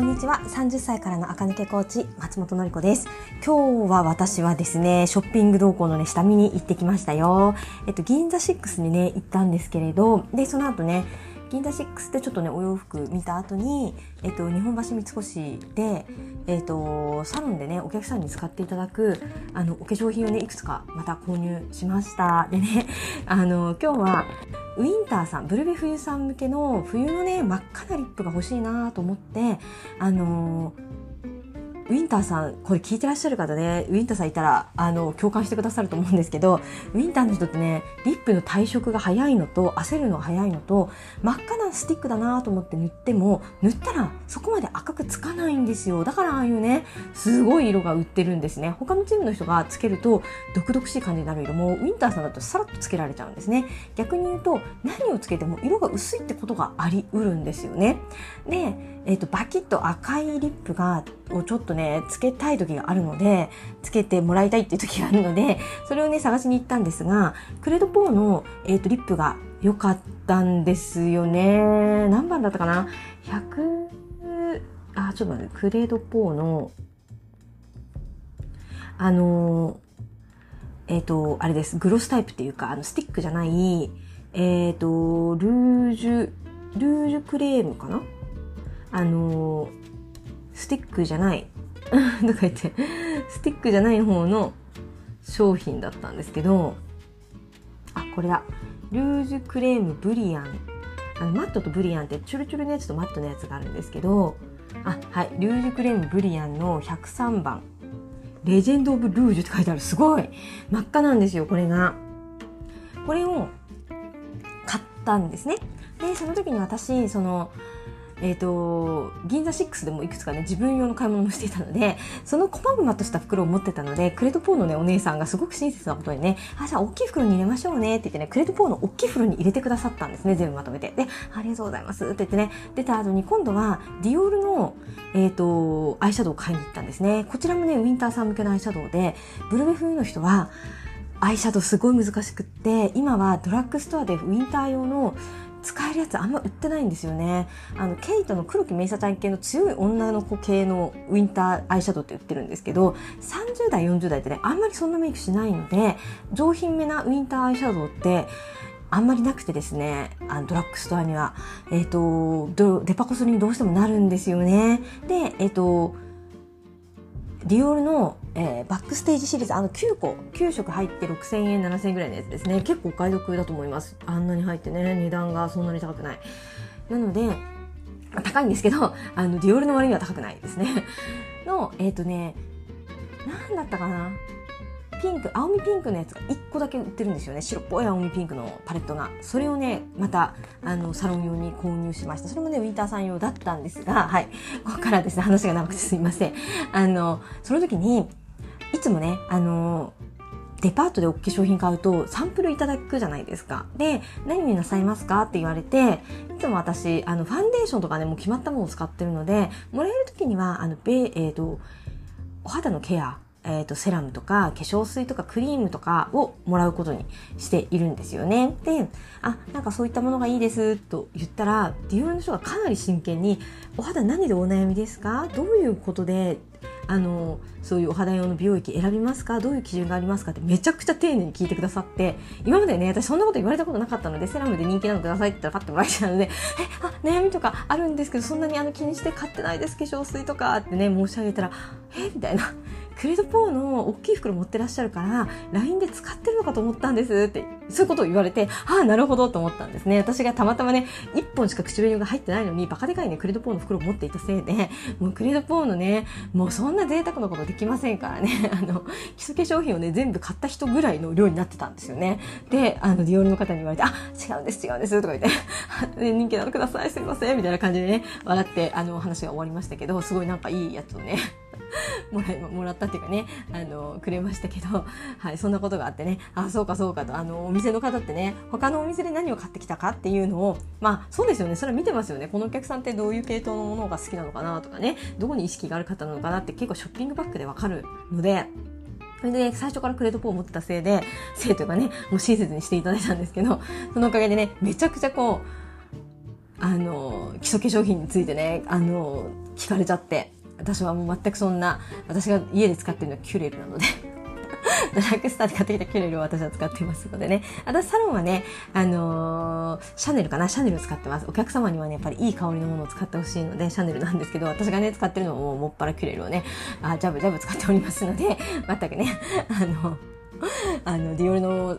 こんにちは。30歳からの赤抜けコーチ、松本のり子です。今日は私はですね、ショッピング動向のね、下見に行ってきましたよ。えっと、銀座6にね、行ったんですけれど、で、その後ね、銀座6でちょっとねお洋服見た後に、えっと、日本橋三越で、えっと、サロンでねお客さんに使っていただくあのお化粧品をねいくつかまた購入しました。でね あの今日はウィンターさんブルベ冬さん向けの冬のね真っ赤なリップが欲しいなと思ってあのウィンターさん、これ聞いてらっしゃる方ね、ウィンターさんいたら、あの、共感してくださると思うんですけど、ウィンターの人ってね、リップの退色が早いのと、焦るのが早いのと、真っ赤なスティックだなと思って塗っても、塗ったらそこまで赤くつかないんですよ。だからああいうね、すごい色が売ってるんですね。他のチームの人がつけると、毒々しい感じになる色も、ウィンターさんだとさらっとつけられちゃうんですね。逆に言うと、何をつけても色が薄いってことがありうるんですよね。で、えっ、ー、と、バキッと赤いリップが、をちょっとね、つけたい時があるので、つけてもらいたいっていう時があるので、それをね、探しに行ったんですが、クレドポーの、え、ー、と、リップが良かったんですよね。何番だったかな ?100、あ、ちょっと待って、クレドポーの、あのえっ、ー、と、あれです。グロスタイプっていうか、あの、スティックじゃない、えっ、ー、と、ルージュ、ルージュクレームかな？あのスティックじゃない とか言ってスティックじゃない方の商品だったんですけどあこれだ。ルージュクレームブリアン。あのマットとブリアンってチュルチュルのやつとマットのやつがあるんですけどあはい。ルージュクレームブリアンの103番。レジェンド・オブ・ルージュって書いてある。すごい。真っ赤なんですよこれが。これを買ったんですね。でその時に私そのえっ、ー、と、銀座6でもいくつかね、自分用の買い物もしていたので、そのこまごまとした袋を持ってたので、クレドポーのね、お姉さんがすごく親切なことでね、あ、じゃあ大きい袋に入れましょうねって言ってね、クレドポーの大きい袋に入れてくださったんですね、全部まとめて。で、ありがとうございますって言ってね、出た後に今度はディオールの、えっ、ー、と、アイシャドウを買いに行ったんですね。こちらもね、ウィンターさん向けのアイシャドウで、ブルベ冬の人は、アイシャドウすごい難しくって、今はドラッグストアでウィンター用の使えるやつあんま売ってないんですよね。あの、ケイトの黒木メイサちゃん系の強い女の子系のウィンターアイシャドウって売ってるんですけど、30代、40代ってね、あんまりそんなメイクしないので、上品めなウィンターアイシャドウって、あんまりなくてですね、あのドラッグストアには、えっ、ー、と、デパコスにどうしてもなるんですよね。で、えっ、ー、と、ディオールの、えー、バックステージシリーズ、あの9個、9色入って6000円、7000円ぐらいのやつですね。結構お買い得だと思います。あんなに入ってね、値段がそんなに高くない。なので、高いんですけど、あの、ディオールの割には高くないですね。の、えっ、ー、とね、何だったかなピンク青みピンクのやつが1個だけ売ってるんですよね。白っぽい青みピンクのパレットが。それをねまたあのサロン用に購入しました。それもねウィンターさん用だったんですがはい。ここからですね話が長くてすいません。あのその時にいつもねあのデパートでお化粧品買うとサンプルいただくじゃないですか。で、何になさいますかって言われて、いつも私、あの、ファンデーションとかね、もう決まったものを使ってるので、もらえる時には、あの、べ、えっ、ー、と、お肌のケアえーと、セラムとか化粧水とかクリームとかをもらうことにしているんですよね。で、あ、なんかそういったものがいいですと言ったら、ディオールの人がかなり真剣に、お肌何でお悩みですか？どういうことであのそういうお肌用の美容液選びますか？どういう基準がありますか？ってめちゃくちゃ丁寧に聞いてくださって今までね私そんなこと言われたことなかったのでセラムで人気なのくださいって言ったらパッてもらえちゃうのでえあ悩みとかあるんですけどそんなにあの気にして買ってないです化粧水とかってね申し上げたらえ？みたいな。クレドポーの大きい袋持ってらっしゃるから LINE で使ってるのかと思ったんですってそういうことを言われてああなるほどと思ったんですね。私がたまたまね1本しか口紅が入ってないのにバカでかいねクレドポーの袋を持っていたせいでもうクレドポーのねもうそんな贅沢なことできませんからね。あの基礎化粧品をね全部買った人ぐらいの量になってたんですよね。であのディオールの方に言われてあ違うんです違うんですとか言って 人気なのくださいすいませんみたいな感じでね笑ってあの話が終わりましたけどすごいなんかいいやつをね もらもらったっていうかねあのくれましたけど、はい、そんなことがあってねあそうかそうかとあのお店の方ってね他のお店で何を買ってきたかっていうのをまあそうですよねそれは見てますよねこのお客さんってどういう系統のものが好きなのかなとかねどこに意識がある方なのかなって結構ショッピングバッグでわかるので。それで、最初からクレードポーを持ってたせいで、せいというかね、もう親切にしていただいたんですけど、そのおかげでね、めちゃくちゃこう、あの、基礎化粧品についてね、あの、聞かれちゃって、私はもう全くそんな、私が家で使ってるのはキュレルなのでドラッグスターで買ってきたキュレルを私は使ってますのでね。私サロンはね、あのー、シャネルかな？シャネルを使ってます。お客様にはね、やっぱりいい香りのものを使ってほしいので、シャネルなんですけど、私がね、使ってるのももっぱらキュレルをね、あジャブジャブ使っておりますので、全くね、あの、あの、ディオールの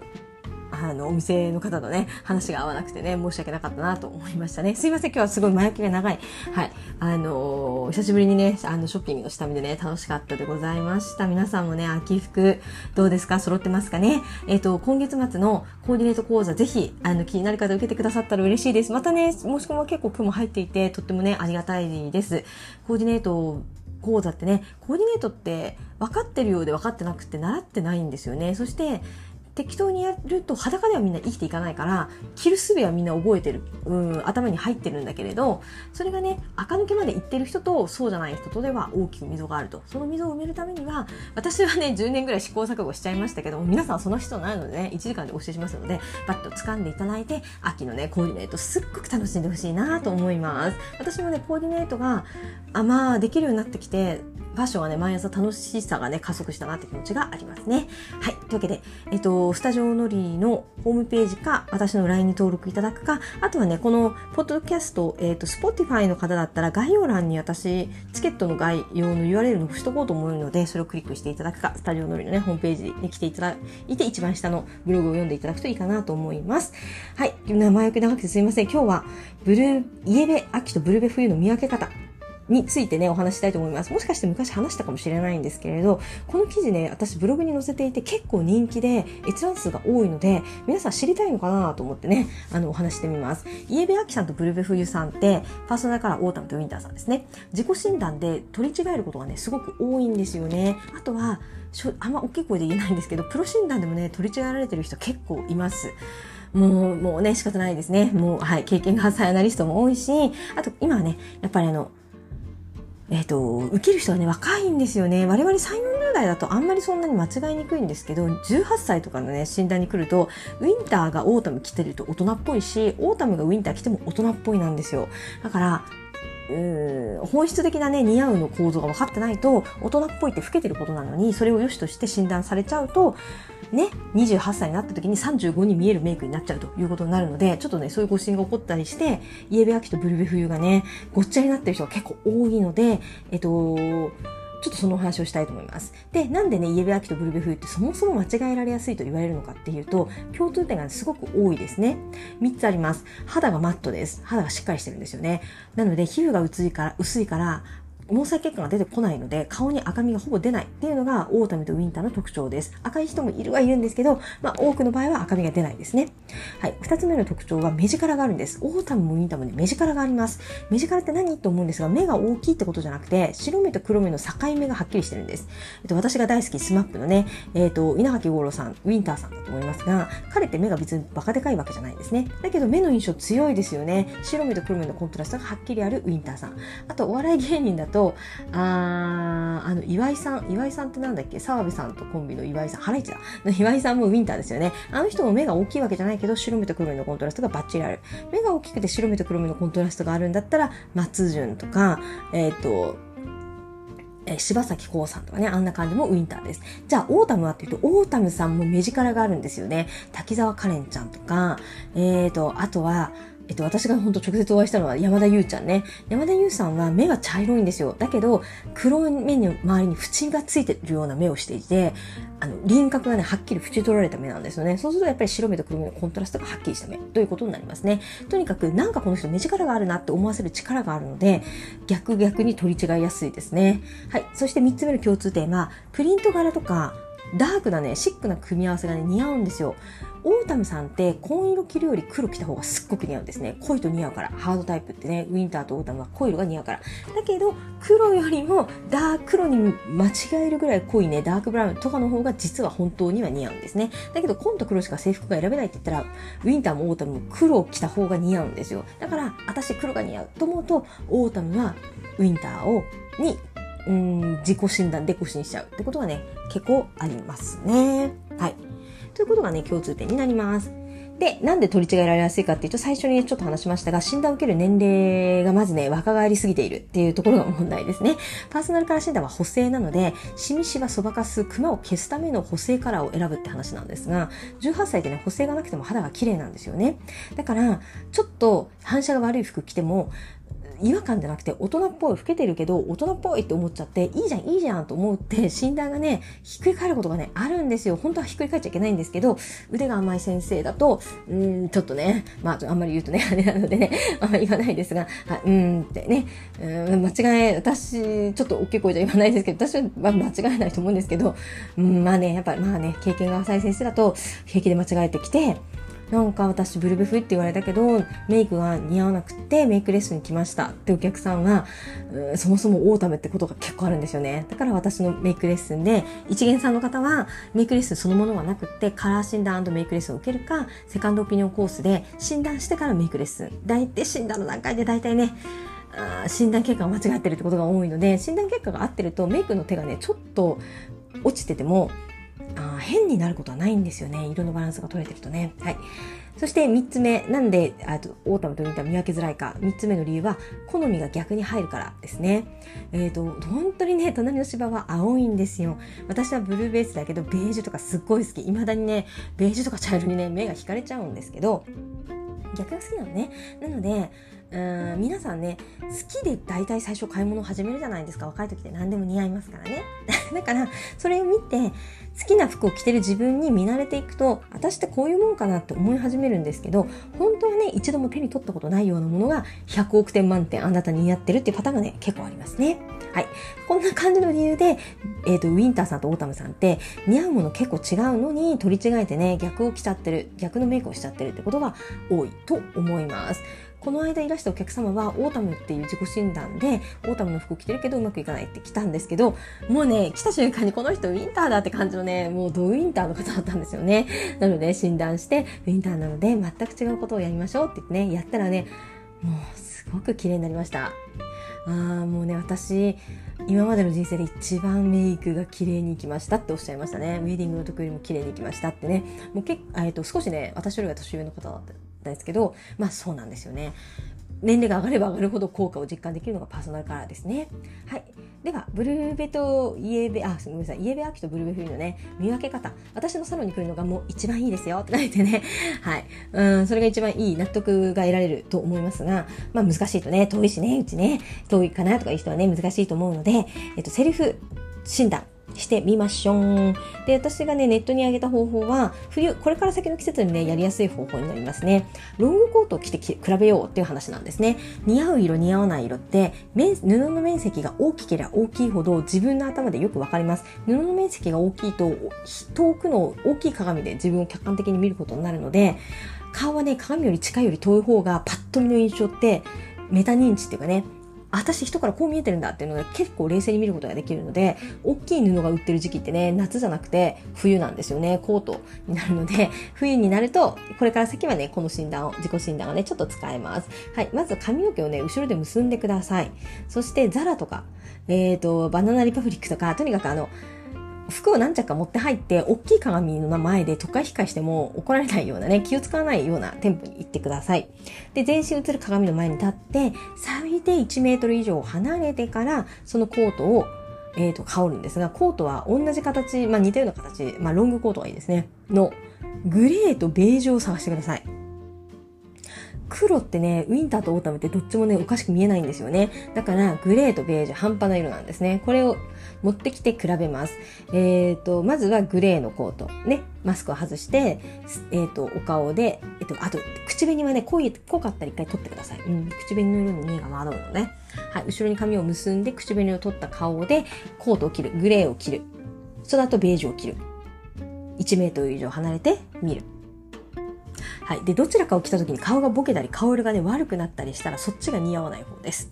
あの、お店の方とね、話が合わなくてね、申し訳なかったなと思いましたね。すいません、今日はすごい前置きが長い。はい。あのー、久しぶりにね、あの、ショッピングの下見でね、楽しかったでございました。皆さんもね、秋服、どうですか？揃ってますかね？えっ、ー、と、今月末のコーディネート講座、ぜひ、あの、気になる方受けてくださったら嬉しいです。またね、申し込みは結構今日も入っていて、とってもね、ありがたいです。コーディネート講座ってね、コーディネートって分かってるようで分かってなくて習ってないんですよね。そして、適当にやると裸ではみんな生きていかないから着る術はみんな覚えてる、うん、頭に入ってるんだけれどそれがね垢抜けまでいってる人とそうじゃない人とでは大きく溝があると。その溝を埋めるためには私はね10年ぐらい試行錯誤しちゃいましたけども皆さんその人なのでね1時間でお教えしますのでバッと掴んでいただいて秋のねコーディネートすっごく楽しんでほしいなと思います。私もねコーディネートがあまあできるようになってきてファッションはね、毎朝楽しさがね、加速したなって気持ちがありますね。はい。というわけで、えっと、スタジオのりのホームページか、私の LINE に登録いただくか、あとはね、この、ポッドキャスト、えっと、Spotify の方だったら、概要欄に私、チケットの概要の URL のしとこうと思うので、それをクリックしていただくか、スタジオのりのね、ホームページに来ていただいて、一番下のブログを読んでいただくといいかなと思います。はい。名前を長くてすいません。今日は、ブルー、イエベ秋とブルベ冬の見分け方。についてね、お話したいと思います。もしかして昔話したかもしれないんですけれど、この記事ね、私ブログに載せていて結構人気で閲覧数が多いので、皆さん知りたいのかなと思ってね、あの、お話してみます。イエベアキさんとブルベ冬さんって、パーソナルカラーオータムとウィンターさんですね。自己診断で取り違えることがね、すごく多いんですよね。あとは、あんま大きい声で言えないんですけど、プロ診断でもね、取り違えられてる人結構います。もう、もうね、仕方ないですね。もう、はい、経験が浅いアナリストも多いし、あと、今はね、やっぱりあの、えっ、ー、と、受ける人はね、若いんですよね。我々3、40代だとあんまりそんなに間違いにくいんですけど、18歳とかのね、診断に来ると、ウィンターがオータム着てると大人っぽいし、オータムがウィンター着ても大人っぽいなんですよ。だから、うん本質的なね似合うの構造が分かってないと大人っぽいって老けてることなのにそれを良しとして診断されちゃうとね28歳になった時に35に見えるメイクになっちゃうということになるのでちょっとねそういう誤診が起こったりしてイエベアキとブルベ冬がねごっちゃになってる人が結構多いのでえっとちょっとそのお話をしたいと思います。で、なんでね、イエベアキとブルベ冬ってそもそも間違えられやすいと言われるのかっていうと、共通点がすごく多いですね。3つあります。肌がマットです。肌がしっかりしてるんですよね。なので、皮膚が薄いから、薄いから、毛細血管が出てこないので、顔に赤みがほぼ出ないっていうのがオータムとウィンターの特徴です。赤い人もいるはいるんですけど、まあ多くの場合は赤みが出ないですね。はい。二つ目の特徴は目力があるんです。オータムもウィンターもね、目力があります。目力って何と思うんですが、目が大きいってことじゃなくて、白目と黒目の境目がはっきりしてるんです。えっと、私が大好き SMAP のね、えっと、稲垣吾郎さん、ウィンターさんだと思いますが、彼って目が別にバカでかいわけじゃないんですね。だけど目の印象強いですよね。白目と黒目のコントラストがはっきりあるウィンターさん。あと、お笑い芸人だと、と、ああの、岩井さん、岩井さんってなんだっけ？澤部さんとコンビの岩井さん、ハライチだ。岩井さんもウィンターですよね。あの人も目が大きいわけじゃないけど、白目と黒目のコントラストがバッチリある。目が大きくて白目と黒目のコントラストがあるんだったら、松潤とか、えっ、ー、と、え柴咲コウさんとかね、あんな感じもウィンターです。じゃあ、オータムはっていうと、オータムさんも目力があるんですよね。滝沢カレンちゃんとか、えっ、ー、と、あとは、えっと、私が本当直接お会いしたのは山田優ちゃんね。山田優さんは目が茶色いんですよ。だけど、黒い目に周りに縁がついてるような目をしていて、あの、輪郭がね、はっきり縁取られた目なんですよね。そうするとやっぱり白目と黒目のコントラストがはっきりした目ということになりますね。とにかく、なんかこの人目力があるなって思わせる力があるので、逆逆に取り違いやすいですね。はい。そして3つ目の共通点は、プリント柄とか、ダークなね、シックな組み合わせがね、似合うんですよ。オータムさんって紺色着るより黒着た方がすっごく似合うんですね。濃いと似合うから。ハードタイプってね、ウィンターとオータムは濃い色が似合うから。だけど、黒よりもダーク黒に間違えるぐらい濃いね、ダークブラウンとかの方が実は本当には似合うんですね。だけど、紺と黒しか制服が選べないって言ったら、ウィンターもオータムも黒を着た方が似合うんですよ。だから、私黒が似合うと思うと、オータムはウィンターを、にうん、自己診断で誤診しちゃうってことがね、結構ありますね。はい。ということがね、共通点になります。で、なんで取り違えられやすいかっていうと、最初にちょっと話しましたが、診断を受ける年齢がまずね、若返りすぎているっていうところが問題ですね。パーソナルカラー診断は補正なので、シミシワそばかす、クマを消すための補正カラーを選ぶって話なんですが、18歳でね、補正がなくても肌が綺麗なんですよね。だから、ちょっと反射が悪い服着ても、違和感じゃなくて大人っぽい、老けてるけど大人っぽいって思っちゃって、いいじゃん、いいじゃんと思って 診断がね、ひっくり返ることがね、あるんですよ。本当はひっくり返っちゃいけないんですけど、腕が甘い先生だと、うん、ちょっとね、まあ、あんまり言うとね、あれなのでね、あんまり言わないですが、はい、うんってね、うん、間違え、私、ちょっと大きい声じゃ言わないですけど、私は間違えないと思うんですけど、うん、まあね、やっぱりまあね、経験が浅い先生だと、平気で間違えてきて、なんか私ブルベ冬って言われたけどメイクが似合わなくてメイクレッスンに来ました。ってお客さんはそもそもオータムってことが結構あるんですよね。だから私のメイクレッスンで一見さんの方はメイクレッスンそのものはなくってカラー診断メイクレッスンを受けるかセカンドオピニオンコースで診断してからメイクレッスン。大体診断の段階で大体ねあ診断結果が間違ってるってことが多いので診断結果が合ってるとメイクの手がねちょっと落ちててもあ変になることはないんですよね。色のバランスが取れてるとね。はい。そして3つ目、なんであとオータムとウィンター見分けづらいか。3つ目の理由は、好みが逆に入るからですね。えっ、ー、と、本当にね、隣の芝は青いんですよ。私はブルーベースだけど、ベージュとかすっごい好き。未だにね、ベージュとか茶色にね、目が惹かれちゃうんですけど、逆が好きなのね。なので、うん皆さんね好きで大体最初買い物を始めるじゃないですか。若い時って何でも似合いますからね。だからそれを見て好きな服を着てる自分に見慣れていくと私ってこういうもんかなって思い始めるんですけど本当はね一度も手に取ったことないようなものが100億点満点あなたに似合ってるっていうパターンがね結構ありますね。はい。こんな感じの理由で、えーと、ウィンターさんとオータムさんって似合うもの結構違うのに取り違えてね逆を着ちゃってる逆のメイクをしちゃってるってことが多いと思います。この間いらしたお客様はオータムっていう自己診断でオータムの服着てるけどうまくいかないって来たんですけどもうね来た瞬間にこの人ウィンターだって感じのねもうドウィンターの方だったんですよね。なので診断してウィンターなので全く違うことをやりましょうって言ってねやったらねもうすごく綺麗になりました。あーもうね私今までの人生で一番メイクが綺麗にいきましたっておっしゃいましたね。ウェディングの時よりも綺麗にいきましたってね。もうけ、えーと、少しね私よりは年上の方だった。ですけどまあそうなんですよね年齢が上がれば上がるほど効果を実感できるのがパーソナルカラーですね。はい。では、ブルーベとイエベ、あ、ごめんなさい、イエベアキとブルーベフリーのね、見分け方。私のサロンに来るのがもう一番いいですよって書いてね。はい。うん、それが一番いい納得が得られると思いますが、まあ難しいとね、遠いしね、うちね、遠いかなとかいう人はね、難しいと思うので、えっと、セルフ診断。してみましょう。で、私がね、ネットに上げた方法は、冬、これから先の季節にね、やりやすい方法になりますね。ロングコートを着て比べようっていう話なんですね。似合う色、似合わない色って、布の面積が大きければ大きいほど自分の頭でよくわかります。布の面積が大きいと、遠くの大きい鏡で自分を客観的に見ることになるので、顔はね、鏡より近いより遠い方がパッと見の印象って、メタ認知っていうかね、私人からこう見えてるんだっていうのが結構冷静に見ることができるので、大きい布が売ってる時期ってね、夏じゃなくて冬なんですよね。コートになるので、冬になると、これから先はね、この診断を、自己診断をね、ちょっと使えます。はい。まず髪の毛をね、後ろで結んでください。そして、ザラとか、えっ、ー、と、バナナリパフリックとか、とにかくあの、服を何着か持って入って、大きい鏡の前で都会控えしても怒られないようなね、気を使わないような店舗に行ってください。で、全身映る鏡の前に立って、最低1メートル以上離れてから、そのコートをえーと、羽織るんですが、コートは同じ形、まあ似たような形、まあロングコートがいいですね。の、グレーとベージュを探してください。黒ってね、ウィンターとオータムってどっちもね、おかしく見えないんですよね。だから、グレーとベージュ、半端な色なんですね。これを持ってきて比べます。えっ、ー、と、まずはグレーのコート。ね、マスクを外して、えっ、ー、と、お顔で、えっ、ー、と、あと、口紅はね、濃い、濃かったら一回取ってください。うん、口紅の色に2が惑うのね。はい、後ろに髪を結んで、口紅を取った顔で、コートを着る。グレーを着る。その後、ベージュを着る。1メートル以上離れて見る。はい。で、どちらかを着た時に顔がボケたり、香りがね、悪くなったりしたら、そっちが似合わない方です。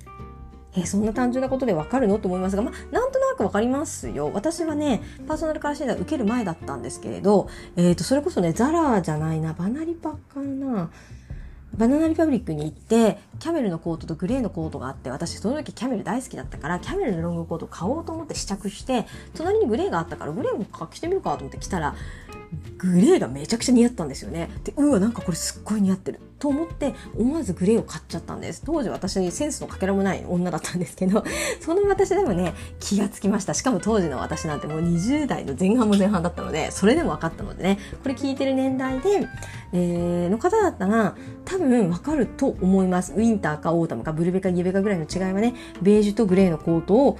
えー、そんな単純なことでわかるの？と思いますが、まあ、なんとなくわかりますよ。私はね、パーソナルカラー診断受ける前だったんですけれど、えっ、ー、と、それこそね、ザラじゃないな、バナリパかな。バナナリパブリックに行ってキャメルのコートとグレーのコートがあって私その時キャメル大好きだったからキャメルのロングコートを買おうと思って試着して隣にグレーがあったからグレーも着てみるかと思って着たらグレーがめちゃくちゃ似合ったんですよね。で、うわ、なんかこれすっごい似合ってる。と思って思わずグレーを買っちゃったんです。当時私センスのかけらもない女だったんですけど、その私でもね、気がつきました。しかも当時の私なんてもう20代の前半も前半だったので、それでも分かったのでね、これ聞いてる年代で、えー、の方だったら多分分かると思います。ウィンターかオータムかブルベかイエベかぐらいの違いはね、ベージュとグレーのコートを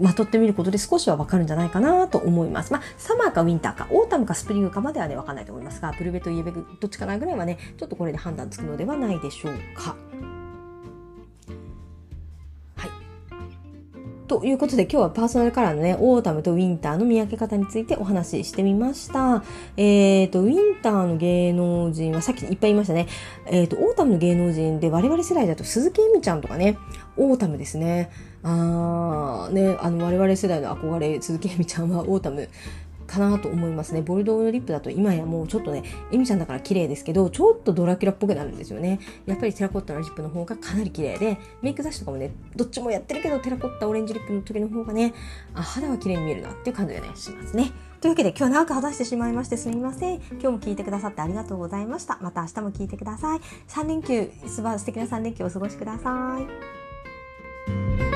まとってみることで少しはわかるんじゃないかなと思います。まあ、サマーかウィンターか、オータムかスプリングかまではね、わかんないと思いますが、ブルベとイエベどっちかなぐらいはね、ちょっとこれで判断つくのではないでしょうか。はい。ということで今日はパーソナルカラーのね、オータムとウィンターの見分け方についてお話ししてみました。えっ、ー、と、ウィンターの芸能人はさっきいっぱい言いましたね。えっ、ー、と、オータムの芸能人で我々世代だと鈴木えみちゃんとかね、オータムですね。あね、あの我々世代の憧れ鈴木えみちゃんはオータムかなと思いますね。ボルドーのリップだと今やもうちょっとね、えみちゃんだから綺麗ですけど、ちょっとドラキュラっぽくなるんですよね。やっぱりテラコッタのリップの方がかなり綺麗で、メイク雑誌とかもね、どっちもやってるけど、テラコッタオレンジリップの時の方がね、あ肌は綺麗に見えるなっていう感じがね、しますね。というわけで今日は長く話してしまいましてすみません。今日も聞いてくださってありがとうございました。また明日も聞いてください。3連休、素晴らしな3連休お過ごしください。